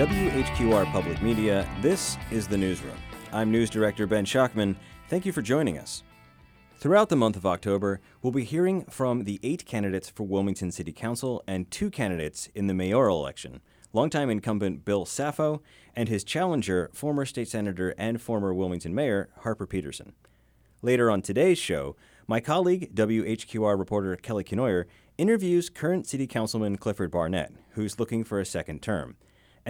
WHQR Public Media, this is the Newsroom. I'm News Director Ben Schachtman. Thank you for joining us. Throughout the month of October, we'll be hearing from the eight candidates for Wilmington City Council and two candidates in the mayoral election longtime incumbent Bill Saffo and his challenger, former state senator and former Wilmington mayor Harper Peterson. Later on today's show, my colleague, WHQR reporter Kelly Kenoyer, interviews current City Councilman Clifford Barnett, who's looking for a second term.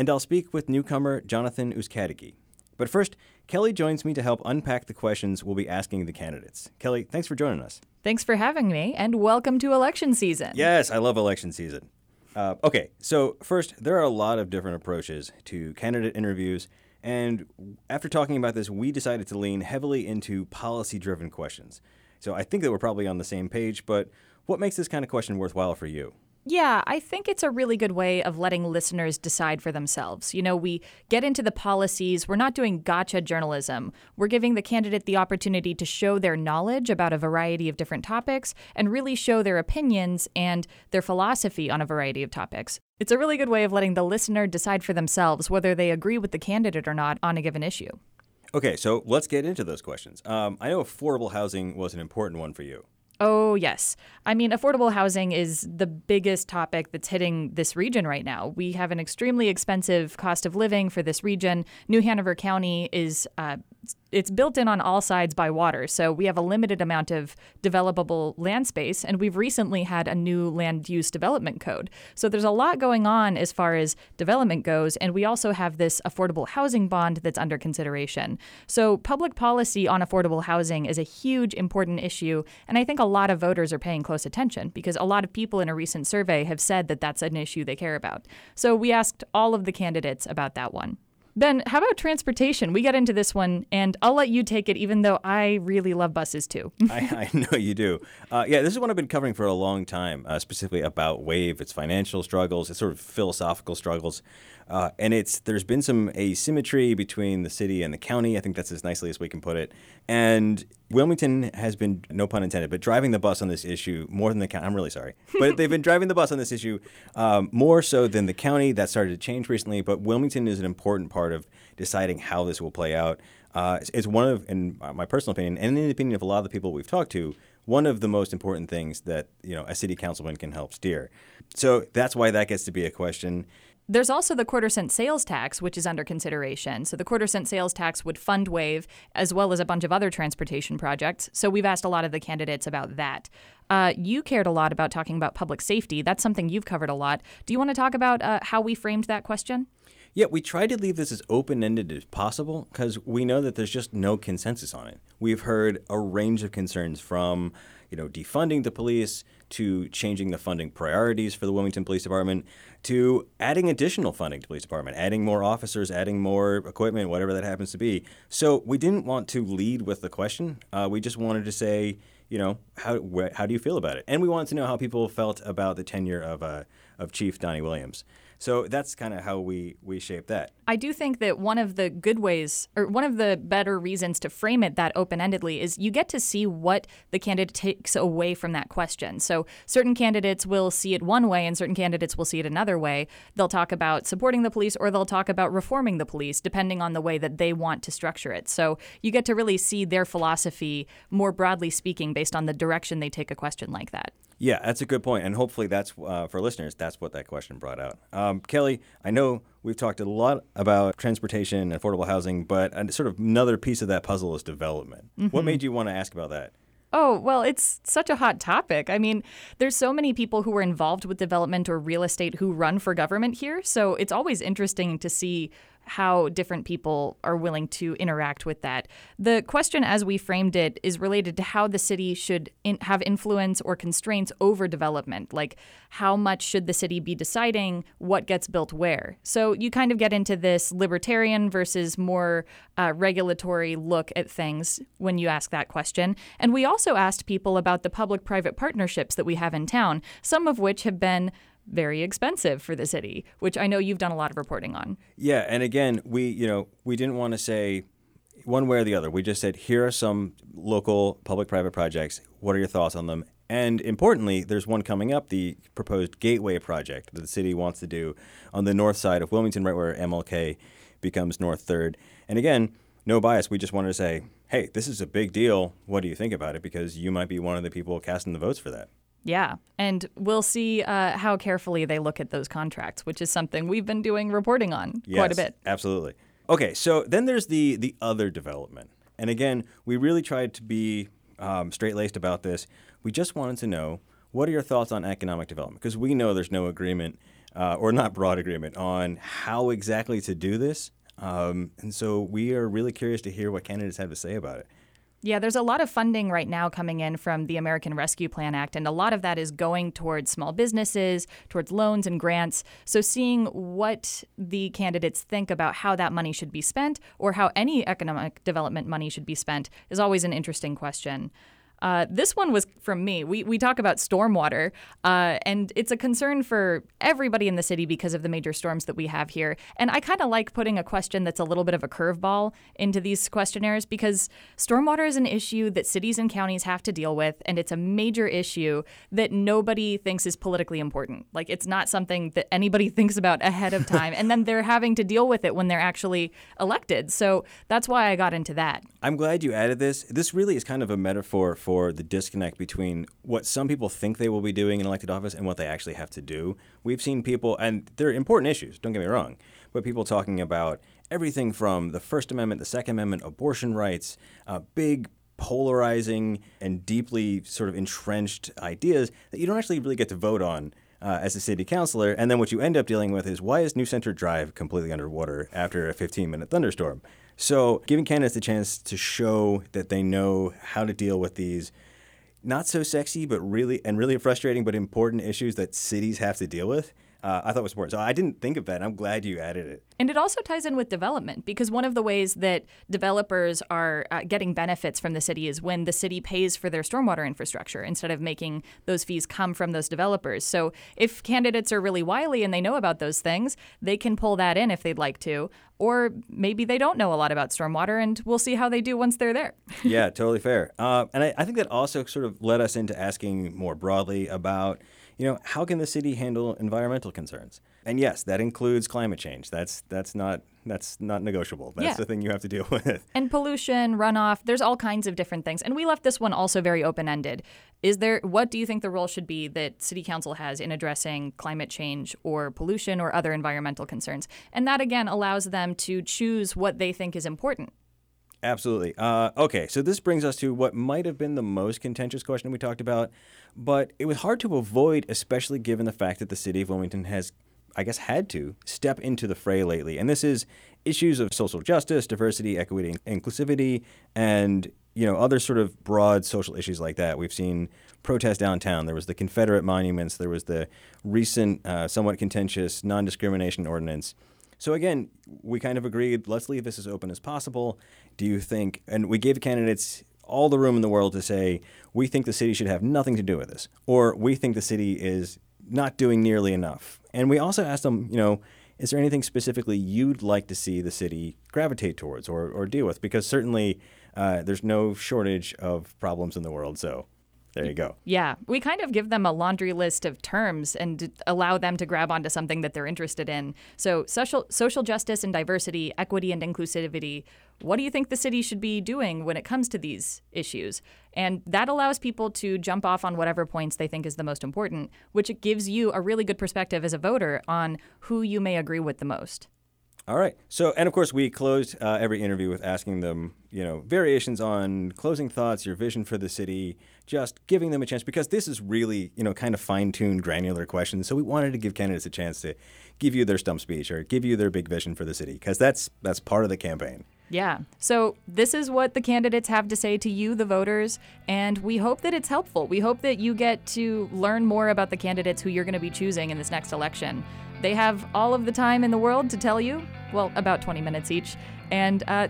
And I'll speak with newcomer Jonathan Uzcategui. But first, Kelly joins me to help unpack the questions we'll be asking the candidates. Kelly, thanks for joining us. Thanks for having me, and welcome to election season. Yes, I love election season. Uh, okay, so first, there are a lot of different approaches to candidate interviews, and after talking about this, we decided to lean heavily into policy driven questions. So I think that we're probably on the same page, but what makes this kind of question worthwhile for you? Yeah, I think it's a really good way of letting listeners decide for themselves. You know, we get into the policies, we're not doing gotcha journalism. We're giving the candidate the opportunity to show their knowledge about a variety of different topics and really show their opinions and their philosophy on a variety of topics. It's a really good way of letting the listener decide for themselves whether they agree with the candidate or not on a given issue. Okay, so let's get into those questions. Um, I know affordable housing was an important one for you. Oh, yes. I mean, affordable housing is the biggest topic that's hitting this region right now. We have an extremely expensive cost of living for this region. New Hanover County is uh, it's built in on all sides by water, so we have a limited amount of developable land space, and we've recently had a new land use development code. So there's a lot going on as far as development goes, and we also have this affordable housing bond that's under consideration. So public policy on affordable housing is a huge, important issue, and I think a lot of voters are paying close attention because a lot of people in a recent survey have said that that's an issue they care about. So we asked all of the candidates about that one. Ben, how about transportation? We got into this one, and I'll let you take it, even though I really love buses too. I, I, know you do. Uh, yeah, this is one I've been covering for a long time, uh, specifically about Wave, its financial struggles, its sort of philosophical struggles. Uh, and it's there's been some asymmetry between the city and the county. I think that's as nicely as we can put it. And Wilmington has been, no pun intended, but driving the bus on this issue more than the county. I'm really sorry, but they've been driving the bus on this issue um, more so than the county. That started to change recently, but Wilmington is an important part of deciding how this will play out. Uh, it's, it's one of, in my personal opinion, and in the opinion of a lot of the people we've talked to, one of the most important things that you know a city councilman can help steer. So that's why that gets to be a question. There's also the quarter cent sales tax, which is under consideration. So the quarter cent sales tax would fund WAVE as well as a bunch of other transportation projects. So we've asked a lot of the candidates about that. Uh, you cared a lot about talking about public safety. That's something you've covered a lot. Do you want to talk about uh, how we framed that question? Yeah, we tried to leave this as open ended as possible because we know that there's just no consensus on it. We've heard a range of concerns from, you know, defunding the police to changing the funding priorities for the Wilmington Police Department to adding additional funding to police department, adding more officers, adding more equipment, whatever that happens to be. So we didn't want to lead with the question. Uh, we just wanted to say, you know, how wh- how do you feel about it? And we wanted to know how people felt about the tenure of uh, of Chief Donnie Williams. So that's kind of how we we shape that. I do think that one of the good ways, or one of the better reasons to frame it that open endedly, is you get to see what the candidate takes away from that question. So certain candidates will see it one way, and certain candidates will see it another way. They'll talk about supporting the police, or they'll talk about reforming the police, depending on the way that they want to structure it. So you get to really see their philosophy more broadly speaking, based on the direction they take a question like that. Yeah, that's a good point, and hopefully that's uh, for listeners. That's what that question brought out. Um, Kelly, I know we've talked a lot about transportation and affordable housing, but sort of another piece of that puzzle is development. Mm-hmm. What made you want to ask about that? Oh, well, it's such a hot topic. I mean, there's so many people who are involved with development or real estate who run for government here. So it's always interesting to see how different people are willing to interact with that. The question, as we framed it, is related to how the city should in- have influence or constraints over development. Like, how much should the city be deciding what gets built where? So, you kind of get into this libertarian versus more uh, regulatory look at things when you ask that question. And we also asked people about the public private partnerships that we have in town, some of which have been very expensive for the city, which I know you've done a lot of reporting on. Yeah, and again, we you know we didn't want to say one way or the other. We just said, here are some local public private projects. What are your thoughts on them? And importantly, there's one coming up, the proposed Gateway project that the city wants to do on the north side of Wilmington, right where MLK becomes North 3rd. And again, no bias. We just wanted to say, hey, this is a big deal. What do you think about it? Because you might be one of the people casting the votes for that. Yeah. And we'll see uh, how carefully they look at those contracts, which is something we've been doing reporting on yes, quite a bit. Absolutely. Okay, so then there's the the other development. And again, we really tried to be um, straight laced about this. We just wanted to know what are your thoughts on economic development? Because we know there's no agreement, uh, or not broad agreement, on how exactly to do this. Um, and so we are really curious to hear what candidates have to say about it. Yeah, there's a lot of funding right now coming in from the American Rescue Plan Act, and a lot of that is going towards small businesses, towards loans and grants. So, seeing what the candidates think about how that money should be spent or how any economic development money should be spent is always an interesting question. Uh, this one was from me. We, we talk about stormwater, uh, and it's a concern for everybody in the city because of the major storms that we have here. And I kind of like putting a question that's a little bit of a curveball into these questionnaires because stormwater is an issue that cities and counties have to deal with, and it's a major issue that nobody thinks is politically important. Like, it's not something that anybody thinks about ahead of time, and then they're having to deal with it when they're actually elected. So that's why I got into that. I'm glad you added this. This really is kind of a metaphor for for the disconnect between what some people think they will be doing in elected office and what they actually have to do. We've seen people, and they're important issues, don't get me wrong, but people talking about everything from the First Amendment, the Second Amendment, abortion rights, uh, big polarizing and deeply sort of entrenched ideas that you don't actually really get to vote on uh, as a city councilor. And then what you end up dealing with is why is New Center Drive completely underwater after a 15 minute thunderstorm? So, giving candidates a chance to show that they know how to deal with these not so sexy, but really and really frustrating, but important issues that cities have to deal with uh, I thought was important. So I didn't think of that. I'm glad you added it. And it also ties in with development because one of the ways that developers are uh, getting benefits from the city is when the city pays for their stormwater infrastructure instead of making those fees come from those developers. So if candidates are really wily and they know about those things, they can pull that in if they'd like to. Or maybe they don't know a lot about stormwater, and we'll see how they do once they're there. yeah, totally fair. Uh, and I, I think that also sort of led us into asking more broadly about you know, how can the city handle environmental concerns? And yes, that includes climate change. That's that's not that's not negotiable. That's yeah. the thing you have to deal with. And pollution, runoff, there's all kinds of different things. And we left this one also very open-ended. Is there what do you think the role should be that city council has in addressing climate change or pollution or other environmental concerns? And that again allows them to choose what they think is important. Absolutely. Uh, okay, so this brings us to what might have been the most contentious question we talked about, but it was hard to avoid, especially given the fact that the city of Wilmington has, I guess, had to step into the fray lately. And this is issues of social justice, diversity, equity, inclusivity, and you know other sort of broad social issues like that. We've seen protests downtown. There was the Confederate monuments. There was the recent, uh, somewhat contentious non-discrimination ordinance. So again, we kind of agreed. Let's leave this as open as possible. Do you think? And we gave candidates all the room in the world to say, we think the city should have nothing to do with this, or we think the city is not doing nearly enough. And we also asked them, you know, is there anything specifically you'd like to see the city gravitate towards or, or deal with? Because certainly uh, there's no shortage of problems in the world. So there you go. Yeah. We kind of give them a laundry list of terms and allow them to grab onto something that they're interested in. So, social social justice and diversity, equity and inclusivity. What do you think the city should be doing when it comes to these issues? And that allows people to jump off on whatever points they think is the most important, which gives you a really good perspective as a voter on who you may agree with the most. All right. So, and of course, we closed uh, every interview with asking them, you know, variations on closing thoughts, your vision for the city, just giving them a chance because this is really, you know, kind of fine tuned, granular questions. So we wanted to give candidates a chance to give you their stump speech or give you their big vision for the city because that's that's part of the campaign. Yeah. So this is what the candidates have to say to you, the voters, and we hope that it's helpful. We hope that you get to learn more about the candidates who you're going to be choosing in this next election. They have all of the time in the world to tell you, well, about 20 minutes each, and uh,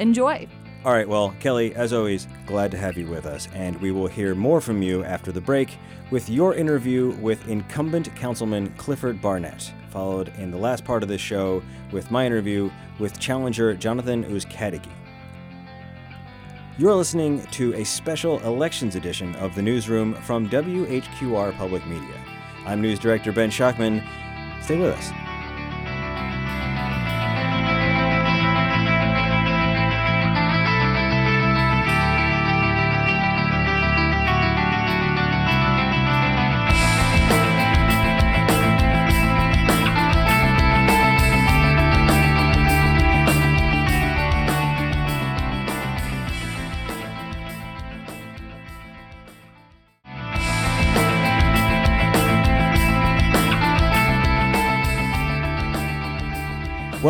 enjoy. All right, well, Kelly, as always, glad to have you with us, and we will hear more from you after the break with your interview with incumbent Councilman Clifford Barnett, followed in the last part of this show with my interview with challenger Jonathan Uzcategui. You're listening to a special elections edition of the newsroom from WHQR Public Media. I'm News Director Ben Schachtman. Stay with us.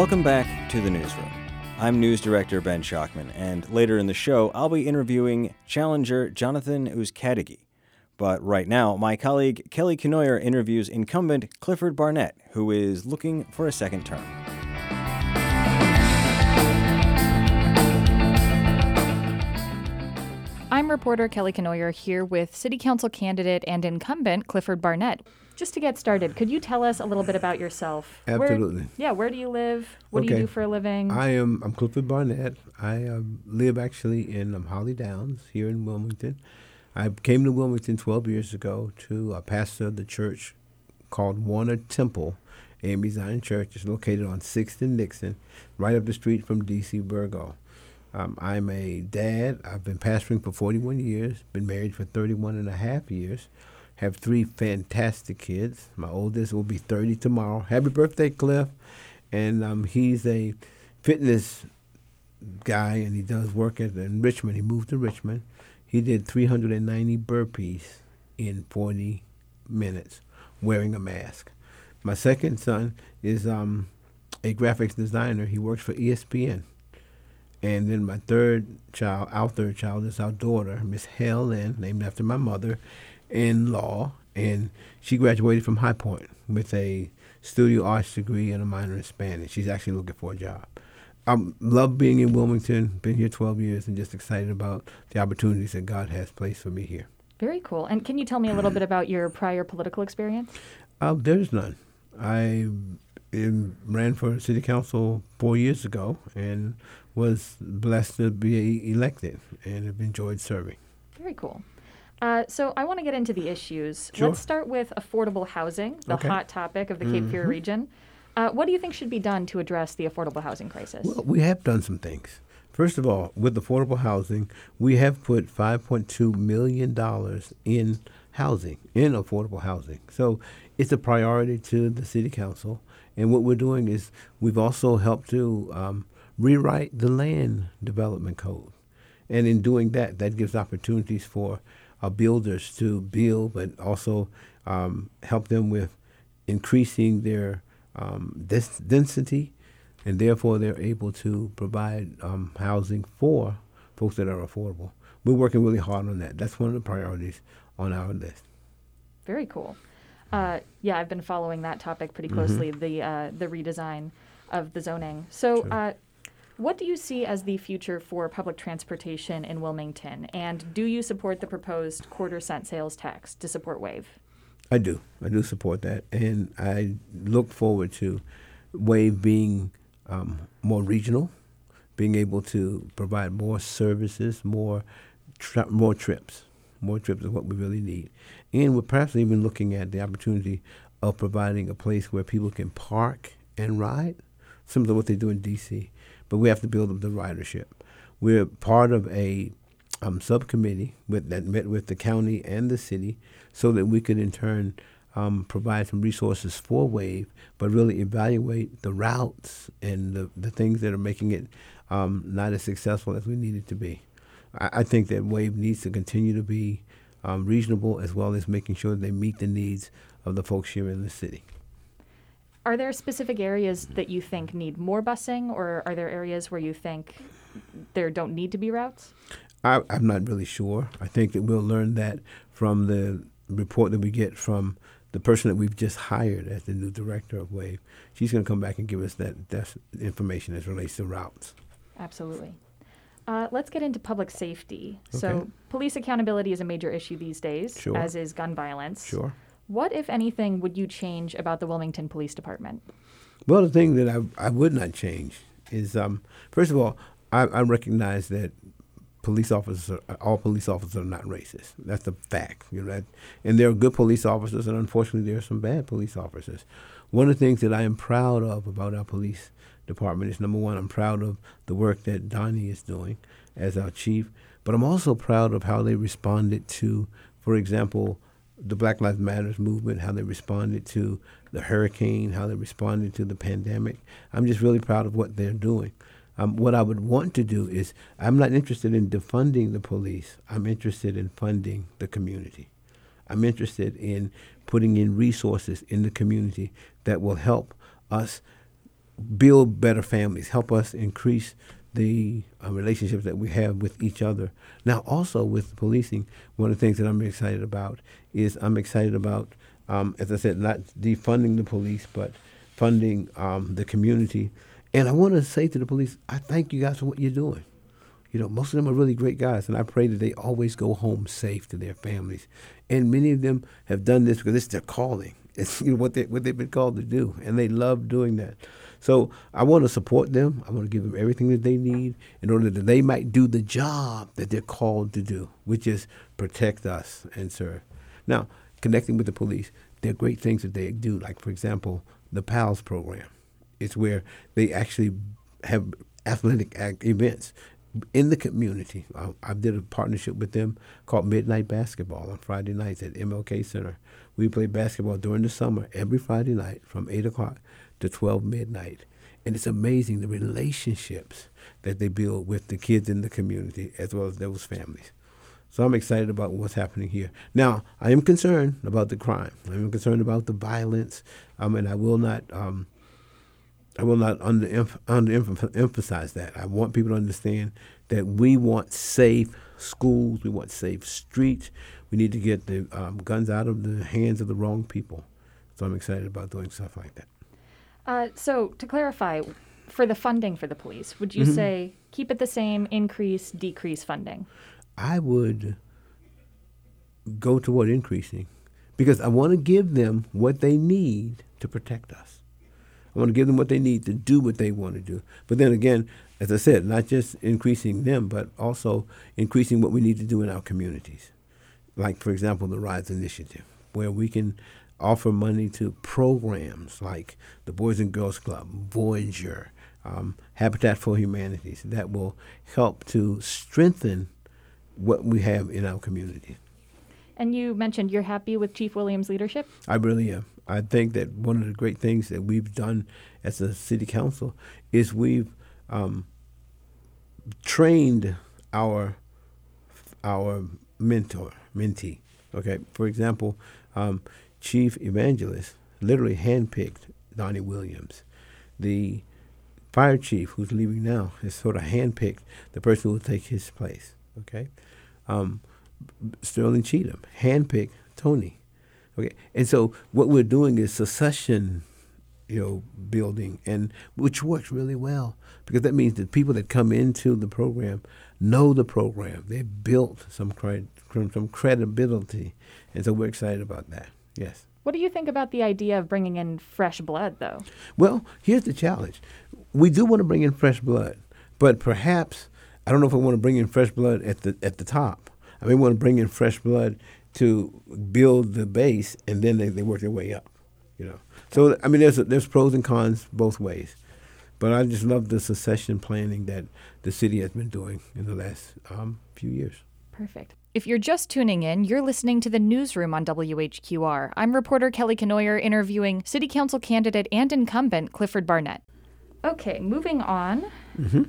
Welcome back to the newsroom. I'm News Director Ben Schachtman, and later in the show, I'll be interviewing challenger Jonathan Uzcategui. But right now, my colleague Kelly Kenoyer interviews incumbent Clifford Barnett, who is looking for a second term. I'm reporter Kelly Kenoyer here with City Council candidate and incumbent Clifford Barnett. Just to get started, could you tell us a little bit about yourself? Absolutely. Where, yeah, where do you live? What do you do for a living? I am I'm Clifford Barnett. I um, live actually in um, Holly Downs here in Wilmington. I came to Wilmington 12 years ago to uh, pastor of the church called Warner Temple AME Zion Church. It's located on 6th and Nixon, right up the street from D.C. Virgo. Um, I'm a dad. I've been pastoring for 41 years, been married for 31 and a half years, have three fantastic kids. My oldest will be 30 tomorrow. Happy birthday, Cliff. And um, he's a fitness guy and he does work at in Richmond. He moved to Richmond. He did 390 burpees in 40 minutes wearing a mask. My second son is um, a graphics designer. He works for ESPN. And then my third child, our third child, is our daughter, Miss Helen, named after my mother, in law. And she graduated from High Point with a studio arts degree and a minor in Spanish. She's actually looking for a job. I love being in Wilmington, been here 12 years, and just excited about the opportunities that God has placed for me here. Very cool. And can you tell me a little bit about your prior political experience? Uh, there's none. I um, ran for city council four years ago and was blessed to be elected and have enjoyed serving. Very cool. Uh, so I want to get into the issues. Sure. Let's start with affordable housing, the Okay. hot topic of the Cape Fear region. Uh, what do you think should be done to address the affordable housing crisis? Well, we have done some things. First of all, with affordable housing, we have put $5.2 million in housing, in affordable housing. So it's a priority to the city council. And what we're doing is we've also helped to um, rewrite the land development code. And in doing that, that gives opportunities for uh, builders to build, but also um, help them with increasing their um, des- density, and therefore they're able to provide um, housing for folks that are affordable. We're working really hard on that. That's one of the priorities on our list. Very cool. Uh, yeah, I've been following that topic pretty closely. The uh, the redesign of the zoning. So, uh, what do you see as the future for public transportation in Wilmington? And do you support the proposed quarter cent sales tax to support Wave? I do. I do support that, and I look forward to Wave being um, more regional, being able to provide more services, more more trips. More trips is what we really need, and we're perhaps even looking at the opportunity of providing a place where people can park and ride, similar to what they do in D.C. But we have to build up the ridership. We're part of a um, subcommittee with, that met with the county and the city so that we could in turn um, provide some resources for WAVE, but really evaluate the routes and the, the things that are making it um, not as successful as we need it to be. I, I think that WAVE needs to continue to be um, reasonable as well as making sure they meet the needs of the folks here in the city. Are there specific areas that you think need more busing, or are there areas where you think there don't need to be routes? I, I'm not really sure. I think that we'll learn that from the report that we get from the person that we've just hired as the new director of WAVE. She's going to come back and give us that, that information as relates to routes. Absolutely. Uh, let's get into public safety. So, police accountability is a major issue these days, Sure. as is gun violence. Sure. What, if anything, would you change about the Wilmington Police Department? Well, the thing that I, I would not change is, um, first of all, I, I recognize that police officers, are, all police officers are not racist. That's a fact. You know, that, and there are good police officers, and unfortunately, there are some bad police officers. One of the things that I am proud of about our police department is number one, I'm proud of the work that Donnie is doing as our chief, but I'm also proud of how they responded to, for example, the Black Lives Matters movement, how they responded to the hurricane, how they responded to the pandemic. I'm just really proud of what they're doing. Um, what I would want to do is, I'm not interested in defunding the police. I'm interested in funding the community. I'm interested in putting in resources in the community that will help us build better families, help us increase the uh, relationships that we have with each other. Now, also with policing, one of the things that I'm excited about is I'm excited about, um, as I said, not defunding the police, but funding um, the community. And I want to say to the police, I thank you guys for what you're doing. You know, most of them are really great guys, and I pray that they always go home safe to their families. And many of them have done this because it's their calling. It's you know, what they what they've been called to do, and they love doing that. So I want to support them. I want to give them everything that they need in order that they might do the job that they're called to do, which is protect us and serve. Now, connecting with the police, there are great things that they do. Like, for example, the PALS program. It's where they actually have athletic events in the community. I, I, did a partnership with them called Midnight Basketball on Friday nights at MLK Center. We play basketball during the summer every Friday night from 8 o'clock to 12 midnight. And it's amazing the relationships that they build with the kids in the community as well as those families. So I'm excited about what's happening here. Now, I am concerned about the crime. I am concerned about the violence, um, and I will not, um, I will not under emphasize that. I want people to understand that we want safe schools, we want safe streets. We need to get the um, guns out of the hands of the wrong people. So I'm excited about doing stuff like that. Uh, so to clarify, for the funding for the police, would you mm-hmm. say keep it the same, increase, decrease funding? I would go toward increasing because I want to give them what they need to protect us. I want to give them what they need to do what they want to do. But then again, as I said, not just increasing them, but also increasing what we need to do in our communities. Like, for example, the RISE Initiative, where we can offer money to programs like the Boys and Girls Club, Voyager, um, Habitat for Humanities that will help to strengthen what we have in our community. And you mentioned you're happy with Chief Williams' leadership? I really am. I think that one of the great things that we've done as a city council is we've um, trained our our mentor, mentee. Okay, for example, um, chief Evangelous literally handpicked Donnie Williams. The fire chief, who's leaving now, has sort of handpicked the person who will take his place. Okay, um, Sterling Cheatham handpicked Tony. Okay, and so what we're doing is succession, you know, building, and which works really well because that means that people that come into the program know the program. They built some cred- some credibility, and so we're excited about that. Yes. What do you think about the idea of bringing in fresh blood, though? Well, here's the challenge. We do want to bring in fresh blood, but perhaps I don't know if we want to bring in fresh blood at the at the top. I mean, we want to bring in fresh blood to build the base, and then they, they work their way up. You know. So I mean, there's there's pros and cons both ways, but I just love the succession planning that the city has been doing in the last um, few years. Perfect. If you're just tuning in, you're listening to the newsroom on WHQR. I'm reporter Kelly Kenoyer interviewing City Council candidate and incumbent Clifford Barnett. Okay, moving on. Mm-hmm.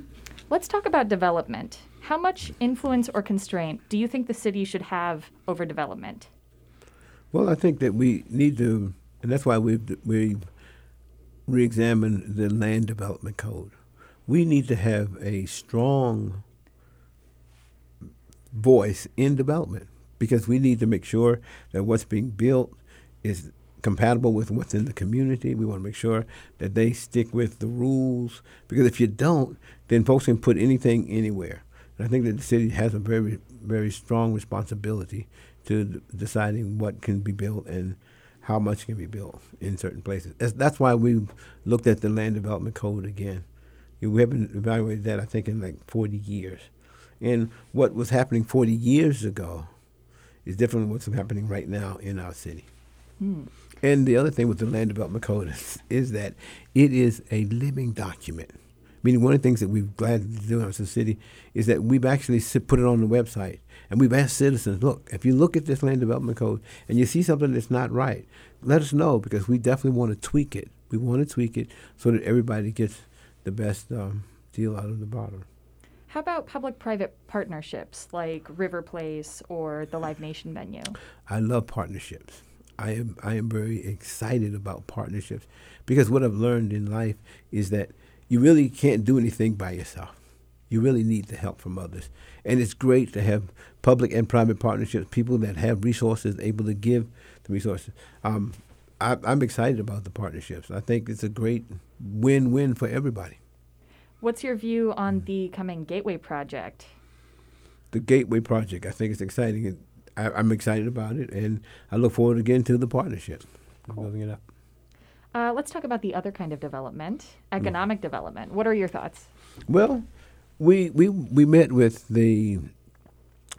Let's talk about development. How much influence or constraint do you think the city should have over development? Well, I think that we need to, and that's why we've, we've re examined the land development code. We need to have a strong voice in development because we need to make sure that what's being built is compatible with what's in the community. We want to make sure that they stick with the rules because if you don't, then folks can put anything anywhere. And I think that the city has a very, very strong responsibility to d- deciding what can be built and how much can be built in certain places. That's, that's why we've looked at the land development code again. We haven't evaluated that, I think, in like 40 years And what was happening 40 years ago is different than what's happening right now in our city. Hmm. And the other thing with the Land Development Code is, is that it is a living document. Meaning, one of the things that we've glad to do as a city is that we've actually put it on the website and we've asked citizens, look, if you look at this land development code and you see something that's not right, let us know because we definitely want to tweak it. We want to tweak it so that everybody gets the best um, deal out of the bottom. How about public private partnerships like River Place or the Live Nation venue? I love partnerships. I am I am very excited about partnerships because what I've learned in life is that you really can't do anything by yourself. You really need the help from others. And it's great to have public and private partnerships, people that have resources able to give the resources. Um, I, I'm excited about the partnerships. I think it's a great win win for everybody. What's your view on the coming Gateway project? The Gateway project, I think it's exciting. I, am excited about it, and I look forward again to the partnership, cool. building it up. Uh, let's talk about the other kind of development, economic mm. development. What are your thoughts? Well, we we we met with the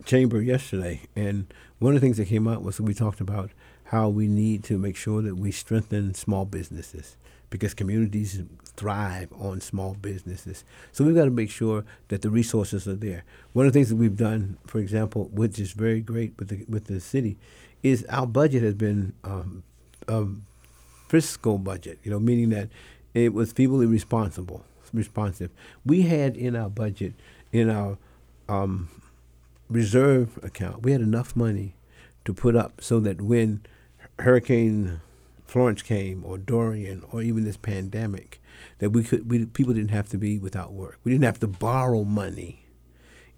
chamber yesterday, and one of the things that came out was we talked about how we need to make sure that we strengthen small businesses because communities thrive on small businesses. So we've got to make sure that the resources are there. One of the things that we've done, for example, which is very great with the with the city, is our budget has been um, a fiscal budget. You know, meaning that it was feebly responsible, responsive. We had in our budget, in our um, reserve account, we had enough money to put up so that when Hurricane Florence came, or Dorian, or even this pandemic, that we could we, people didn't have to be without work. We didn't have to borrow money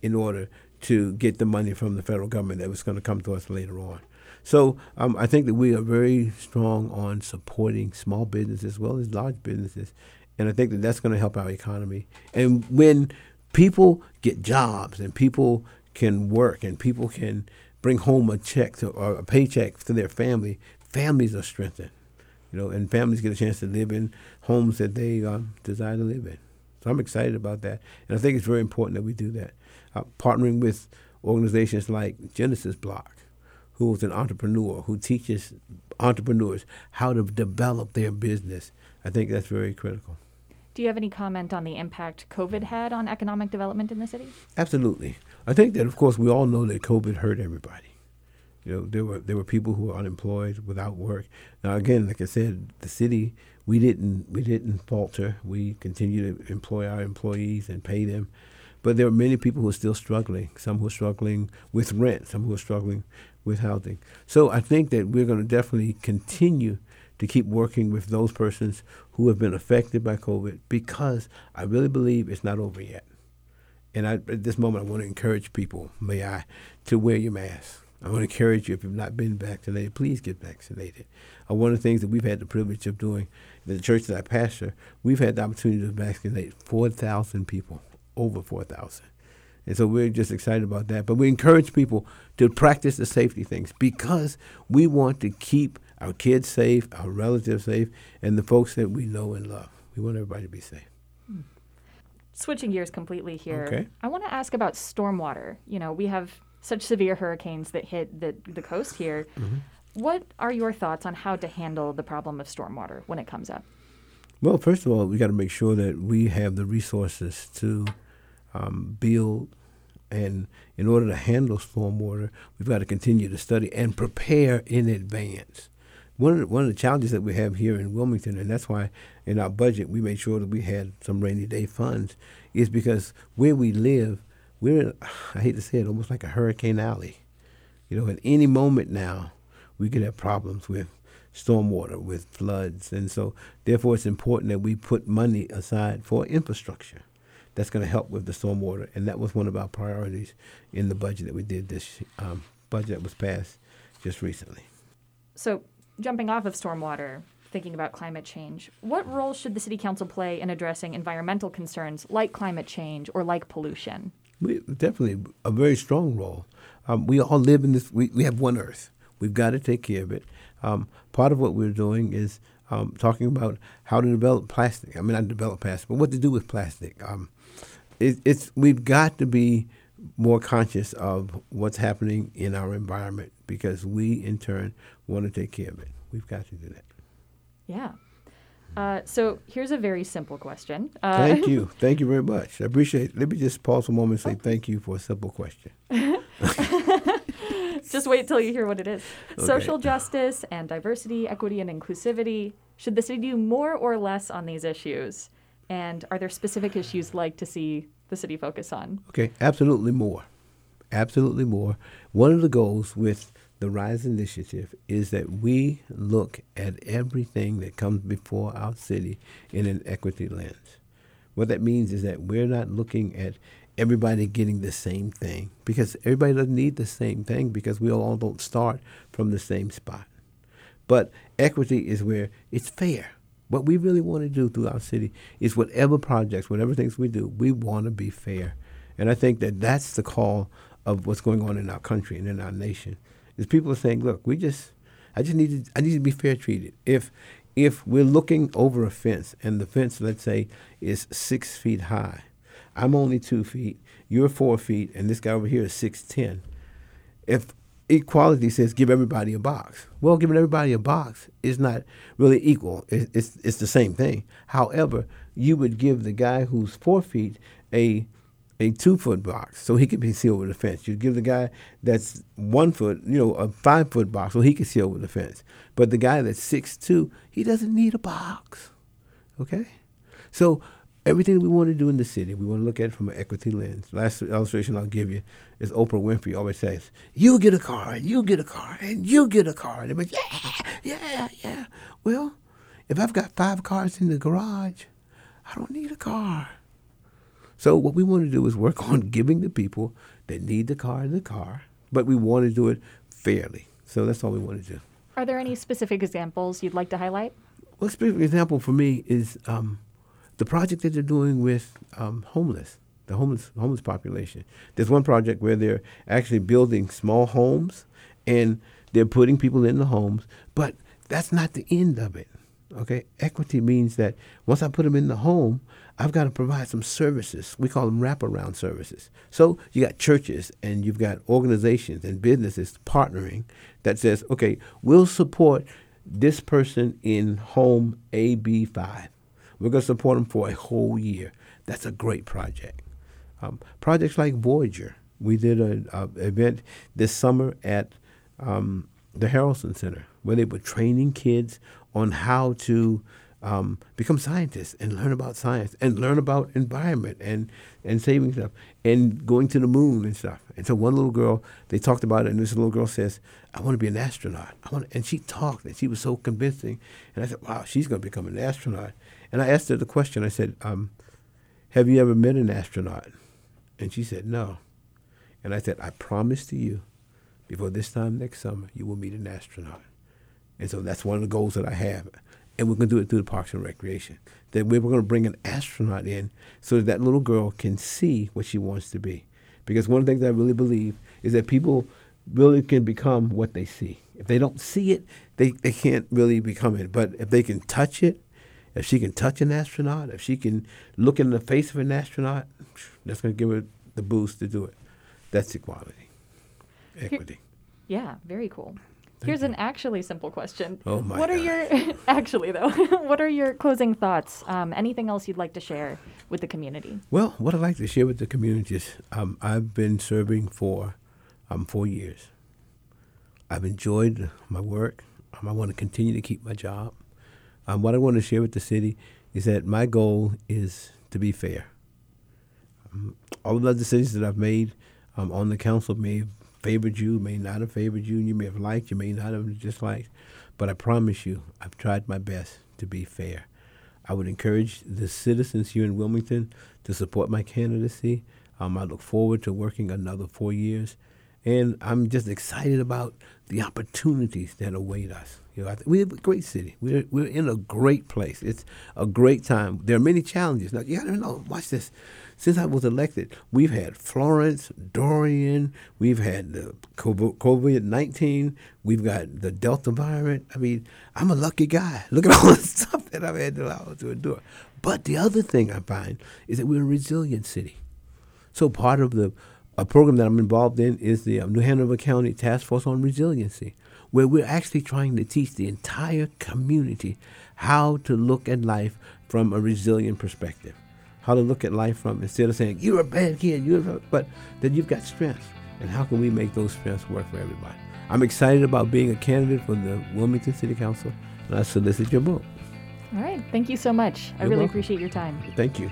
in order to get the money from the federal government that was going to come to us later on. So um, I think that we are very strong on supporting small businesses as well as large businesses, and I think that that's going to help our economy. And when people get jobs and people can work and people can bring home a check to, or a paycheck to their family, families are strengthened you know, and families get a chance to live in homes that they um, desire to live in. So I'm excited about that, and I think it's very important that we do that. Uh, partnering with organizations like Genesis Block, who is an entrepreneur who teaches entrepreneurs how to develop their business. I think that's very critical. Do you have any comment on the impact COVID had on economic development in the city? Absolutely. I think that, of course, we all know that COVID hurt everybody. You know, there were there were people who were unemployed, without work. Now, again, like I said, the city we didn't we didn't falter. We continue to employ our employees and pay them, but there are many people who are still struggling. Some who are struggling with rent. Some who are struggling with housing. So I think that we're going to definitely continue to keep working with those persons who have been affected by COVID because I really believe it's not over yet. And I, at this moment, I want to encourage people, may I, to wear your mask I want to encourage you, if you've not been vaccinated, please get vaccinated. Uh, one of the things that we've had the privilege of doing in the church that I pastor, we've had the opportunity to vaccinate 4,000 people, over 4,000. And so we're just excited about that. But we encourage people to practice the safety things because we want to keep our kids safe, our relatives safe, and the folks that we know and love. We want everybody to be safe. Hmm. Switching gears completely here, okay. I want to ask about stormwater. You know, we have such severe hurricanes that hit the, the coast here. Mm-hmm. What are your thoughts on how to handle the problem of stormwater when it comes up? Well, first of all, we got to make sure that we have the resources to um, build, and in order to handle stormwater, we've got to continue to study and prepare in advance. One of the, one of the challenges that we have here in Wilmington, and that's why in our budget we made sure that we had some rainy day funds, is because where we live, we're, in, I hate to say it, almost like a hurricane alley. You know, at any moment now, we could have problems with stormwater, with floods. And so, therefore, it's important that we put money aside for infrastructure that's going to help with the stormwater. And that was one of our priorities in the budget that we did this um, budget that was passed just recently. So, jumping off of stormwater, thinking about climate change, what role should the City Council play in addressing environmental concerns like climate change or like pollution? We definitely a very strong role. Um, we all live in this. We, we have one Earth. We've got to take care of it. Um, part of what we're doing is um, talking about how to develop plastic. I mean, not develop plastic, but what to do with plastic. Um, it, it's we've got to be more conscious of what's happening in our environment because we, in turn, want to take care of it. We've got to do that. Yeah. Uh, so here's a very simple question. Uh, thank you. Thank you very much. I appreciate it. Let me just pause for a moment and say thank you for a simple question. just wait till you hear what it is. Okay. Social justice and diversity, equity, and inclusivity. Should the city do more or less on these issues? And are there specific issues like to see the city focus on? Okay, absolutely more. Absolutely more. One of the goals with the RISE initiative is that we look at everything that comes before our city in an equity lens. What that means is that we're not looking at everybody getting the same thing because everybody doesn't need the same thing because we all don't start from the same spot. But equity is where it's fair. What we really want to do through our city is whatever projects, whatever things we do, we want to be fair. And I think that that's the call of what's going on in our country and in our nation is people are saying, look, we just, I just need to, I need to be fair treated. If if we're looking over a fence and the fence, let's say, is six feet high, I'm only two feet, you're four feet, and this guy over here is six ten. If equality says give everybody a box, well, giving everybody a box is not really equal. It's, it's, it's the same thing. However, you would give the guy who's four feet a a two foot box so he can be with a fence. You give the guy that's one foot, you know, a five foot box so he can seal with a fence. But the guy that's six two, he doesn't need a box. Okay? So everything we want to do in the city, we want to look at it from an equity lens. Last illustration I'll give you is Oprah Winfrey always says, You get a car, and you get a car, and you get a car. And everybody's, yeah, yeah, yeah. Well, if I've got five cars in the garage, I don't need a car. So what we want to do is work on giving the people that need the car the car, but we want to do it fairly. So that's all we want to do. Are there any specific examples you'd like to highlight? Well, a specific example for me is um, the project that they're doing with um, homeless, the homeless homeless population. There's one project where they're actually building small homes and they're putting people in the homes, but that's not the end of it. Okay, equity means that once I put them in the home, I've got to provide some services. We call them wraparound services. So you got churches and you've got organizations and businesses partnering that says, okay, we'll support this person in home AB5. We're going to support them for a whole year. That's a great project. Um, projects like Voyager. We did an event this summer at um, the Harrelson Center where they were training kids on how to um, become scientists and learn about science and learn about environment and, and saving stuff and going to the moon and stuff. And so one little girl, they talked about it, and this little girl says, "I want to be an astronaut." I want, and she talked, and she was so convincing. And I said, "Wow, she's going to become an astronaut." And I asked her the question. I said, um, "Have you ever met an astronaut?" And she said, "No." And I said, "I promise to you, before this time next summer, you will meet an astronaut." And so that's one of the goals that I have and we're going to do it through the Parks and Recreation. That we're going to bring an astronaut in so that that little girl can see what she wants to be. Because one of the things I really believe is that people really can become what they see. If they don't see it, they, they can't really become it. But if they can touch it, if she can touch an astronaut, if she can look in the face of an astronaut, that's going to give her the boost to do it. That's equality, equity. Yeah, very cool. Here's an actually simple question. Oh my What God. are your actually though? what are your closing thoughts? Um, anything else you'd like to share with the community? Well, what I'd like to share with the community is um, I've been serving for um, four years. I've enjoyed my work. Um, I want to continue to keep my job. Um, what I want to share with the city is that my goal is to be fair. Um, all of the decisions that I've made um, on the council may have favored you, may not have favored you, and you may have liked, you may not have disliked, but I promise you, I've tried my best to be fair. I would encourage the citizens here in Wilmington to support my candidacy. Um, I look forward to working another four years, and I'm just excited about the opportunities that await us. You know, we have a great city. We're we're in a great place. It's a great time. There are many challenges. Now you got to know. Watch this. Since I was elected, we've had Florence, Dorian, we've had the COVID nineteen, we've got the Delta variant. I mean, I'm a lucky guy. Look at all the stuff that I've had to, to endure. But the other thing I find is that we're a resilient city. So part of the a program that I'm involved in is the uh, New Hanover County Task Force on Resiliency, where we're actually trying to teach the entire community how to look at life from a resilient perspective. How to look at life from instead of saying you're a bad kid, you're a, but then you've got strengths, and how can we make those strengths work for everybody? I'm excited about being a candidate for the Wilmington City Council, and I solicit your vote. All right, thank you so much. I You're really welcome. appreciate your time. Thank you.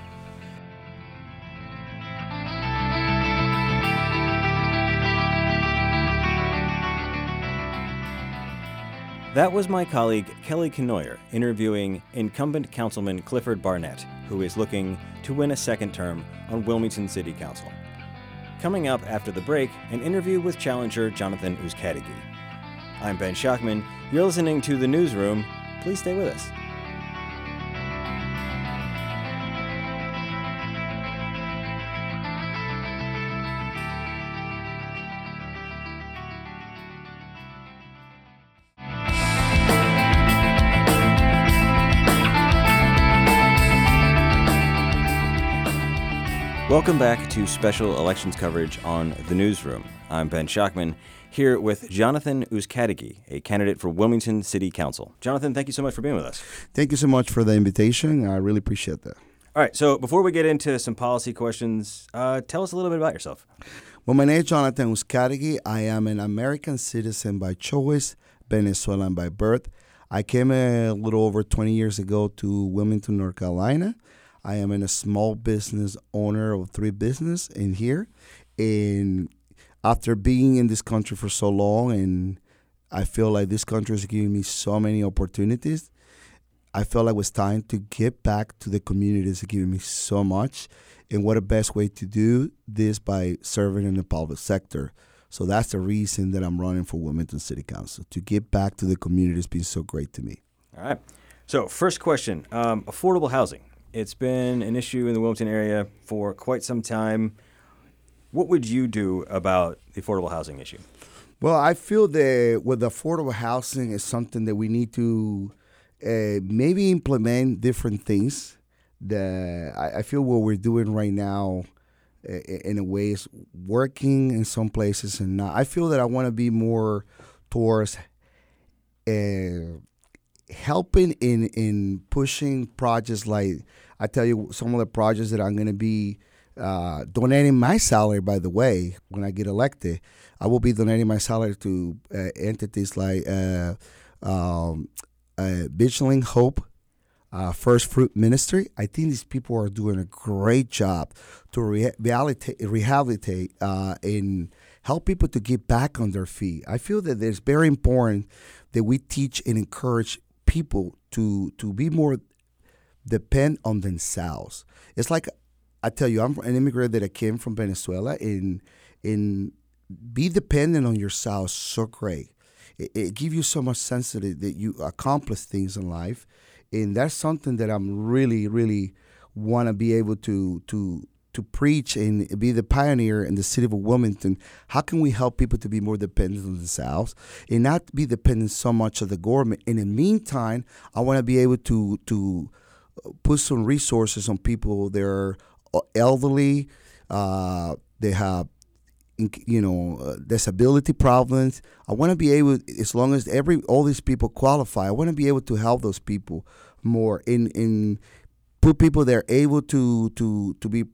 That was my colleague Kelly Kenoyer interviewing incumbent Councilman Clifford Barnett, who is looking to win a second term on Wilmington City Council. Coming up after the break, an interview with challenger Jonathan Uzcategui. I'm Ben Schachtman. You're listening to The Newsroom. Please stay with us. Welcome back to special elections coverage on The Newsroom. I'm Ben Schachtman, here with Jonathan Uzcategui, a candidate for Wilmington City Council. Jonathan, thank you so much for being with us. Thank you so much for the invitation. I really appreciate that. All right, so before we get into some policy questions, uh, tell us a little bit about yourself. Well, my name is Jonathan Uzcategui. I am an American citizen by choice, Venezuelan by birth. I came a little over 20 years ago to Wilmington, North Carolina. I am in a small business owner of three business in here. And after being in this country for so long, and I feel like this country is giving me so many opportunities, I felt like it was time to get back to the communities that giving me so much. And what a best way to do this by serving in the public sector. So that's the reason that I'm running for Wilmington City Council to get back to the community that's been so great to me. All right. So, first question um, affordable housing. It's been an issue in the Wilmington area for quite some time. What would you do about the affordable housing issue? Well, I feel that with affordable housing is something that we need to uh, maybe implement different things. That I, I feel what we're doing right now, uh, in a way, is working in some places and not. I feel that I want to be more towards uh, helping in in pushing projects like I tell you some of the projects that I'm going to be uh, donating my salary. By the way, when I get elected, I will be donating my salary to uh, entities like uh, um, uh, Hope, uh, First Fruit Ministry. I think these people are doing a great job to re- rehabilitate, rehabilitate uh, and help people to get back on their feet. I feel that it's very important that we teach and encourage people to to be more depend on themselves. It's like I tell you, I'm an immigrant that I came from Venezuela, and and be dependent on yourself so great. It, it gives you so much sense that, that you accomplish things in life, and that's something that I'm really, really want to be able to to to preach and be the pioneer in the city of Wilmington. How can we help people to be more dependent on themselves and not be dependent so much of the government? In the meantime, I want to be able to to put some resources on people that are elderly, uh, they have you know uh, disability problems. I want to be able, as long as every all these people qualify, I want to be able to help those people more in in put people that are able to to to be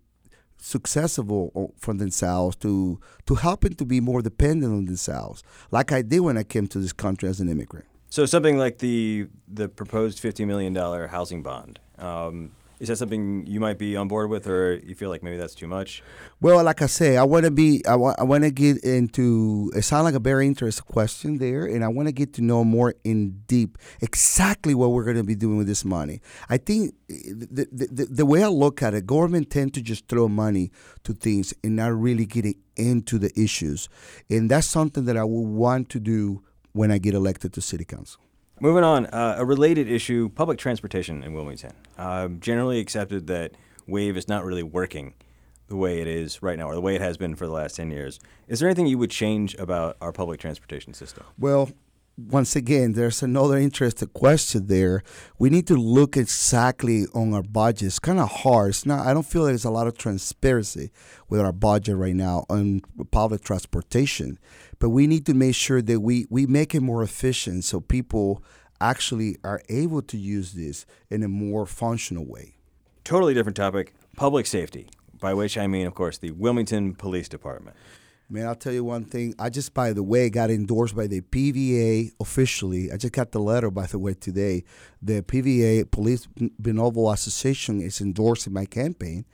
successful for themselves to to helping to be more dependent on themselves like i did when i came to this country as an immigrant So, something like the the proposed $50 million housing bond. Um, is that something you might be on board with, or you feel like maybe that's too much? Well, like I say, I want to be, I want, I want to get into. It sounds like a very interesting question there, and I want to get to know more in deep exactly what we're going to be doing with this money. I think the, the the the way I look at it, government tend to just throw money to things and not really getting into the issues, and that's something that I will want to do when I get elected to city council. Moving on, uh, a related issue public transportation in Wilmington. Uh, generally accepted that WAVE is not really working the way it is right now, or the way it has been for the last 10 years. Is there anything you would change about our public transportation system? Well, once again, there's another interesting question there. We need to look exactly on our budget. It's kind of hard. It's not. I don't feel there's a lot of transparency with our budget right now on public transportation, but we need to make sure that we we make it more efficient so people actually are able to use this in a more functional way. Totally different topic: public safety. By which I mean, of course, the Wilmington Police Department. Man, I'll tell you one thing. I just, by the way, got endorsed by the PVA officially. I just got the letter, by the way, today. The PVA Police Benevolent Association is endorsing my campaign,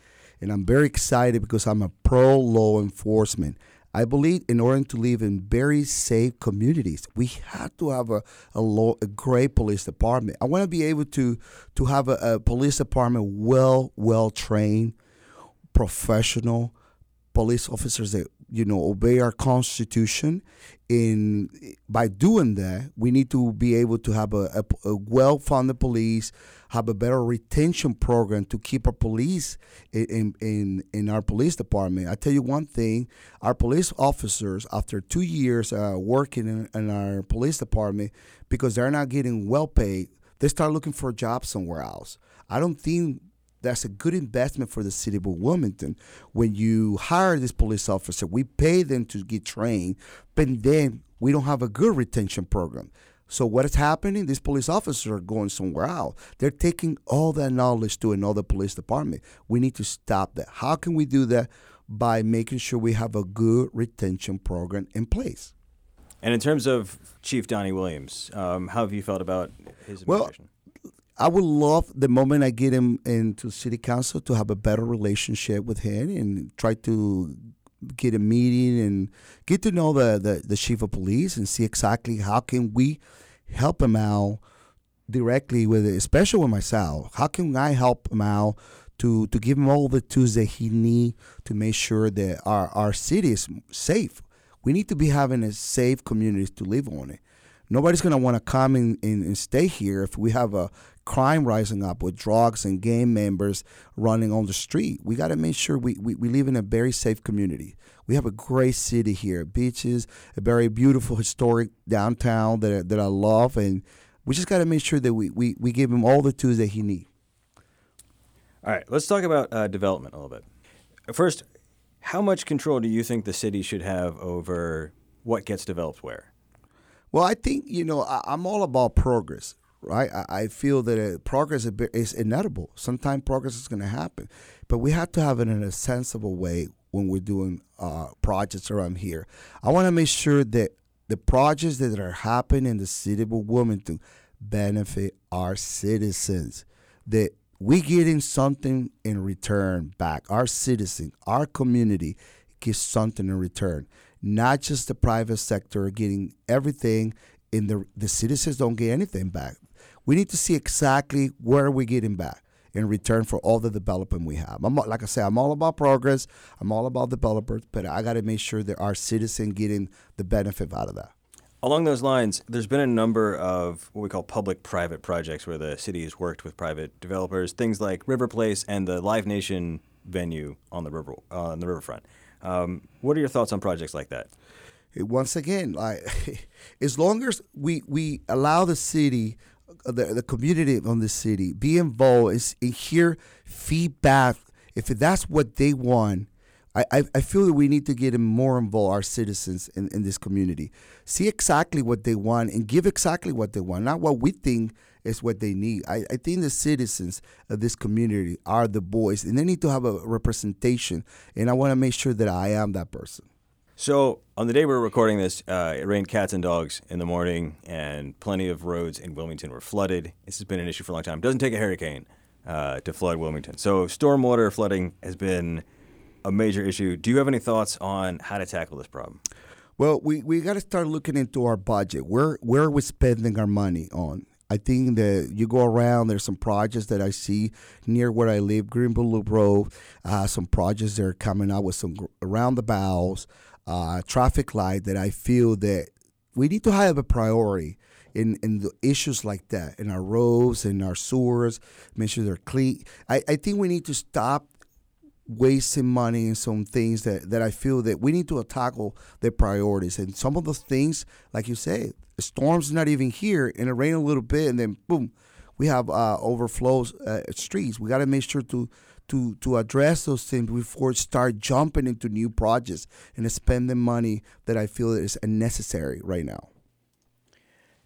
and I'm very excited because I'm a pro law enforcement. I believe in order to live in very safe communities, we have to have a a, law, a great police department. I want to be able to to have a, a police department well well trained, professional police officers that you know obey our constitution. In by doing that we need to be able to have a, a, a well-funded police have a better retention program to keep our police in, in in our police department. I tell you one thing our police officers after two years uh, working in, in our police department because they're not getting well paid they start looking for a job somewhere else. I don't think that's a good investment for the city of Wilmington. When you hire this police officer, we pay them to get trained, but then we don't have a good retention program. So what is happening? These police officers are going somewhere else. They're taking all that knowledge to another police department. We need to stop that. How can we do that? By making sure we have a good retention program in place. And in terms of Chief Donny Williams, um, how have you felt about his administration? Well, I would love the moment I get him into city council to have a better relationship with him and try to get a meeting and get to know the, the, the chief of police and see exactly how can we help him out directly with it, especially with myself. How can I help him out to to give him all the tools that he need to make sure that our, our city is safe. We need to be having a safe community to live on it. Nobody's gonna want to come in, in, and stay here if we have a crime rising up with drugs and gang members running on the street. We got to make sure we, we, we live in a very safe community. We have a great city here, beaches, a very beautiful historic downtown that, that I love, and we just got to make sure that we, we, we give him all the tools that he needs. All right, let's talk about uh, development a little bit. First, how much control do you think the city should have over what gets developed where? Well, I think, you know, I, I'm all about progress right? I, I feel that progress is inevitable. Sometimes progress is going to happen, but we have to have it in a sensible way when we're doing uh, projects around here. I want to make sure that the projects that are happening in the city of Wilmington benefit our citizens. That we getting something in return back. Our citizen, our community gets something in return. Not just the private sector getting everything in the the citizens don't get anything back we need to see exactly where we're getting back in return for all the development we have. I'm, like I say, I'm all about progress. I'm all about developers, but I got to make sure that our citizens getting the benefit out of that. Along those lines, there's been a number of what we call public-private projects where the city has worked with private developers, things like River Place and the Live Nation venue on the river uh, on the riverfront. Um, what are your thoughts on projects like that? Once again, like as long as we we allow the city the, the community on the city, be involved, is hear feedback. If that's what they want, I, I, I feel that we need to get more involved, our citizens in, in this community. See exactly what they want and give exactly what they want, not what we think is what they need. I, I think the citizens of this community are the boys, and they need to have a representation. And I want to make sure that I am that person. So on the day we are recording this, uh, it rained cats and dogs in the morning, and plenty of roads in Wilmington were flooded. This has been an issue for a long time. It doesn't take a hurricane uh, to flood Wilmington. So stormwater flooding has been a major issue. Do you have any thoughts on how to tackle this problem? Well, we, we got to start looking into our budget. Where where are we spending our money on? I think that you go around, there's some projects that I see near where I live, Greenville Loop Road, uh, some projects that are coming out with some around the bows uh, traffic light that I feel that we need to have a priority in, in the issues like that in our roads and our sewers, make sure they're clean. I, I think we need to stop wasting money in some things that, that I feel that we need to tackle the priorities. And some of those things, like you say, the storm's not even here, and it rain a little bit, and then boom, we have uh, overflows uh, streets. We got to make sure to to to address those things before start jumping into new projects and spending money that I feel is unnecessary right now.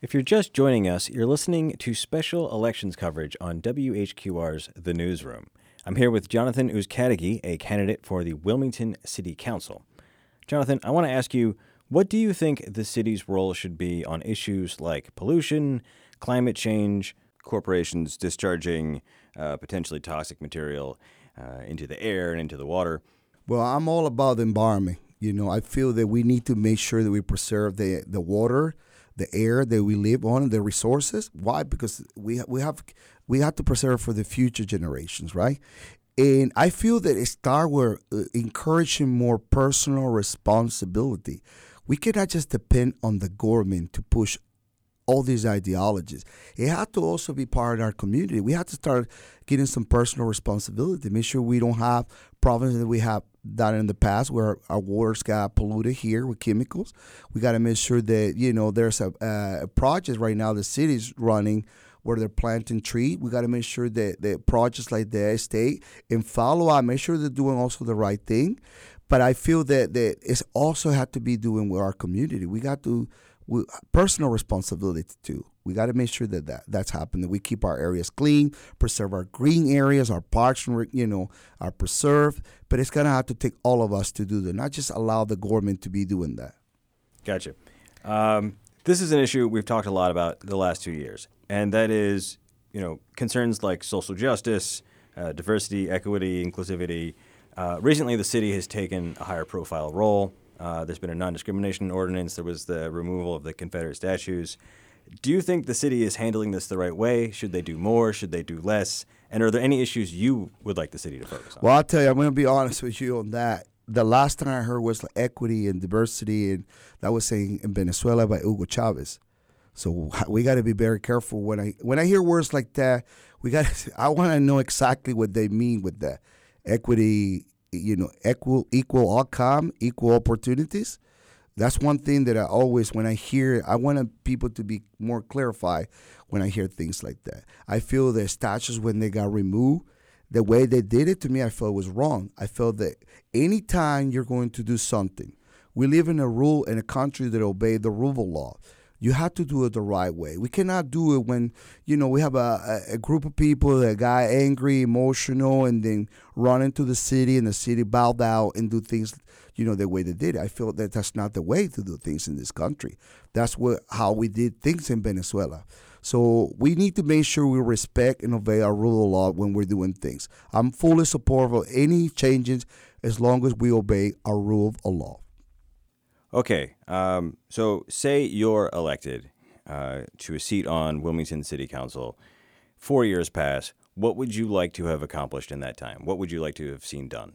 If you're just joining us, you're listening to special elections coverage on WHQR's The Newsroom. I'm here with Jonathan Uzcategui, a candidate for the Wilmington City Council. Jonathan, I want to ask you what do you think the city's role should be on issues like pollution, climate change, corporations discharging uh, potentially toxic material uh, into the air and into the water? Well, I'm all about the environment. You know, I feel that we need to make sure that we preserve the, the water, the air that we live on, the resources. Why? Because we we have we have to preserve for the future generations, right? And I feel that it start with uh, encouraging more personal responsibility. We cannot just depend on the government to push all these ideologies. It had to also be part of our community. We had to start getting some personal responsibility. Make sure we don't have problems that we have done in the past where our waters got polluted here with chemicals. We got to make sure that you know there's a, a project right now the city's running where they're planting trees. We got to make sure that, the projects like that stay and follow up, make sure they're doing also the right thing. But I feel that, that it's also had to be doing with our community. We got to we, personal responsibility too. We got to make sure that, that that's happening. That we keep our areas clean, preserve our green areas, our parks, and you know, are preserved. But it's gonna have to take all of us to do that, not just allow the government to be doing that. Gotcha. Um, this is an issue we've talked a lot about the last two years, and that is, you know, concerns like social justice, uh, diversity, equity, inclusivity. Uh, recently, the city has taken a higher profile role. Uh, there's been a non discrimination ordinance. There was the removal of the Confederate statues. Do you think the city is handling this the right way? Should they do more? Should they do less? And are there any issues you would like the city to focus on? Well, I'll tell you, I'm going to be honest with you on that. The last time I heard was equity and diversity, and that was saying in Venezuela by Hugo Chavez. So we got to be very careful when I when I hear words like that. We got I want to know exactly what they mean with that equity. You know, equal equal outcome, equal opportunities. That's one thing that I always when I hear. I want people to be more clarified when I hear things like that. I feel the statues when they got removed. The way they did it to me, I felt was wrong. I felt that anytime you're going to do something, we live in a rule in a country that obey the rule of law you have to do it the right way. We cannot do it when you know we have a, a, group of people that got angry, emotional, and then run into the city, and the city bowed out and do things, you know, the way they did. I feel that that's not the way to do things in this country. That's what how we did things in Venezuela. So we need to make sure we respect and obey our rule of law when we're doing things. I'm fully supportive of any changes as long as we obey our rule of law. Okay, um, so say you're elected uh, to a seat on Wilmington City Council. Four years pass. What would you like to have accomplished in that time? What would you like to have seen done?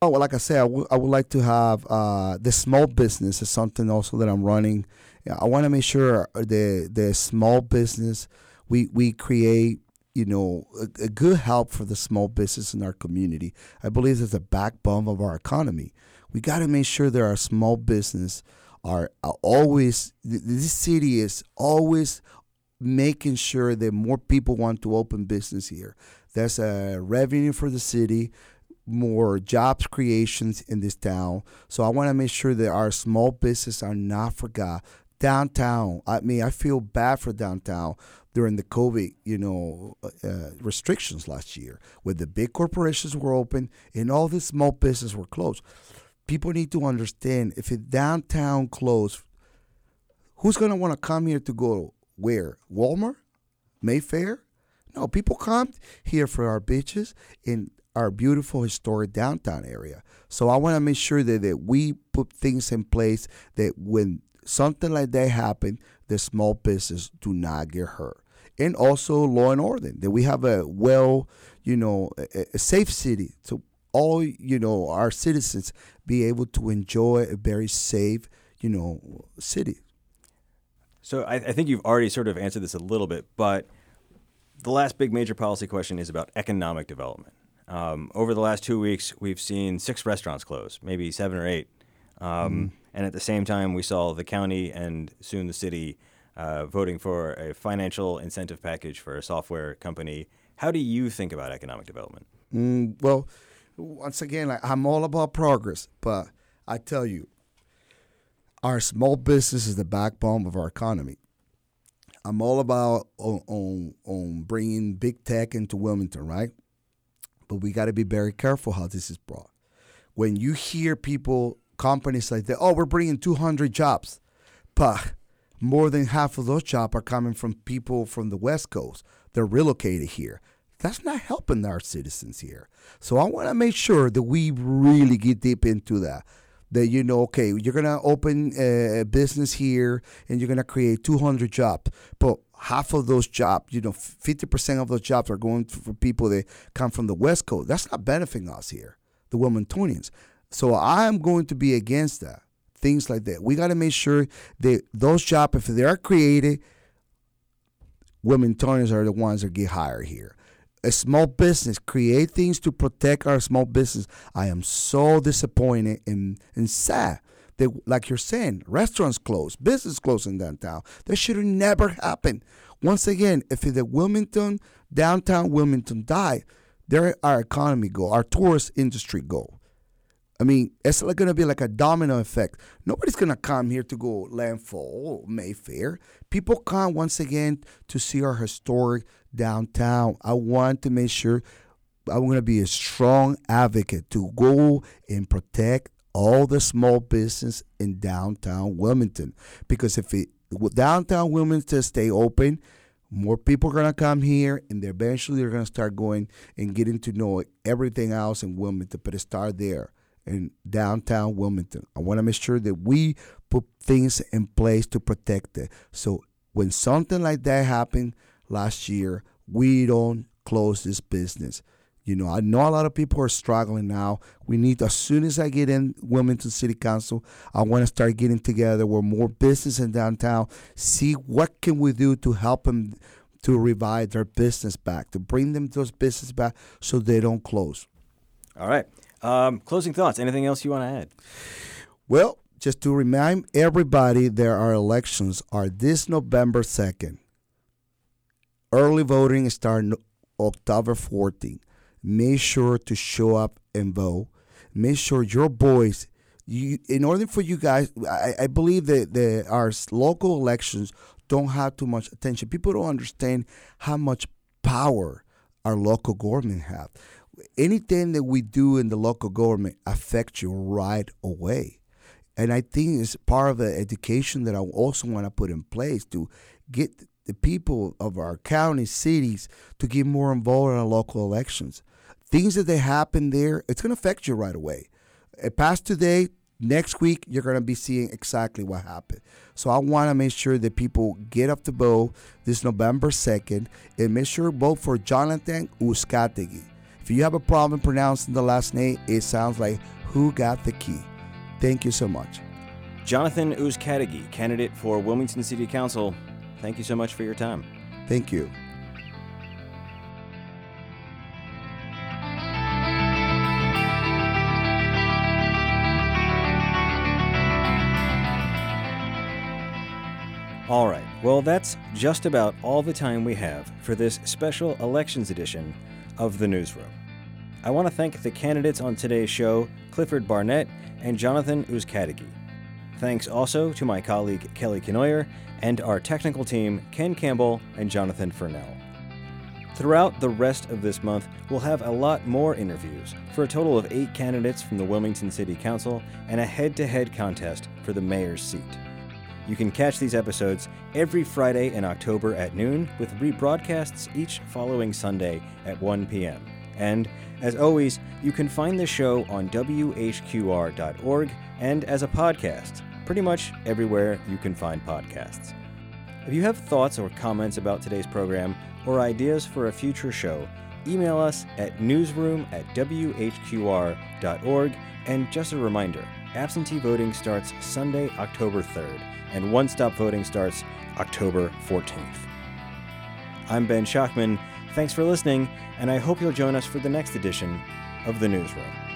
Oh, well, like I said, I, w- I would like to have uh, the small business is something also that I'm running. I want to make sure the the small business we we create you know a, a, good help for the small business in our community. I believe it's the backbone of our economy we got to make sure that our small business are, always this city is always making sure that more people want to open business here. That's a revenue for the city, more jobs creations in this town. So I want to make sure that our small business are not forgot. Downtown, I mean, I feel bad for downtown during the COVID, you know, uh, restrictions last year, where the big corporations were open and all the small businesses were closed people need to understand if it's downtown closed, who's going to want to come here to go where? Walmart? Mayfair? No, people come here for our beaches in our beautiful historic downtown area. So I want to make sure that, that we put things in place that when something like that happen, the small business do not get hurt. And also law and order, that we have a well, you know, a, a safe city. So all you know our citizens be able to enjoy a very safe you know city so I, I, think you've already sort of answered this a little bit but the last big major policy question is about economic development Um, over the last two weeks, we've seen six restaurants close, maybe seven or eight. Um, And at the same time, we saw the county and soon the city uh, voting for a financial incentive package for a software company. How do you think about economic development? Mm, well, once again, like, I'm all about progress, but I tell you, our small business is the backbone of our economy. I'm all about on, on, on bringing big tech into Wilmington, right? But we got to be very careful how this is brought. When you hear people, companies like that, oh, we're bringing 200 jobs, but more than half of those jobs are coming from people from the West Coast. They're relocated here. That's not helping our citizens here. So I want to make sure that we really get deep into that. That you know, okay, you're gonna open a business here and you're gonna create 200 jobs, but half of those jobs, you know, 50% of those jobs are going for people that come from the West Coast. That's not benefiting us here, the Wilmingtonians. So I'm going to be against that. Things like that. We got to make sure that those jobs, if they are created, Wilmingtonians are the ones that get hired here. A small business, create things to protect our small business. I am so disappointed and, and sad that, like you're saying, restaurants close, business close in downtown. That should have never happened. Once again, if the Wilmington, downtown Wilmington die, there our economy go, our tourist industry go. I mean, it's like gonna be like a domino effect. Nobody's gonna come here to go landfall Mayfair. People come once again to see our historic downtown. I want to make sure I'm gonna be a strong advocate to go and protect all the small business in downtown Wilmington. Because if it downtown Wilmington stay open, more people are gonna come here, and eventually they're gonna start going and getting to know everything else in Wilmington. But it start there in downtown Wilmington. I want to make sure that we put things in place to protect it. So when something like that happened last year, we don't close this business. You know, I know a lot of people are struggling now. We need, as soon as I get in Wilmington City Council, I want to start getting together with more business in downtown, see what can we do to help them to revive their business back, to bring them those business back so they don't close. All right. Um, closing thoughts. Anything else you want to add? Well, just to remind everybody, there are elections are this November second. Early voting starts October 14th. Make sure to show up and vote. Make sure your voice. You, in order for you guys, I, I believe that the, our local elections don't have too much attention. People don't understand how much power our local government have anything that we do in the local government affects you right away. And I think it's part of the education that I also want to put in place to get the people of our county, cities to get more involved in our local elections. Things that they happen there, it's going to affect you right away. It passed today, next week you're going to be seeing exactly what happened. So I want to make sure that people get up the vote this November 2nd and make sure vote for Jonathan Uzcategui. If you have a problem pronouncing the last name, it sounds like who got the key. Thank you so much. Jonathan Uzcategui, candidate for Wilmington City Council. Thank you so much for your time. Thank you. All right, well, that's just about all the time we have for this special elections edition of the Newsroom. I want to thank the candidates on today's show, Clifford Barnett and Jonathan Uzcategui. Thanks also to my colleague Kelly Kenoyer and our technical team, Ken Campbell and Jonathan Furnell. Throughout the rest of this month, we'll have a lot more interviews for a total of eight candidates from the Wilmington City Council and a head to head contest for the mayor's seat. You can catch these episodes every Friday in October at noon, with rebroadcasts each following Sunday at 1 p.m. And, as always, you can find the show on WHQR.org and as a podcast, pretty much everywhere you can find podcasts. If you have thoughts or comments about today's program or ideas for a future show, email us at newsroom at WHQR.org. And just a reminder absentee voting starts Sunday, October 3rd and one stop voting starts October 14th. I'm Ben Schachtman. Thanks for listening, and I hope you'll join us for the next edition of The Newsroom.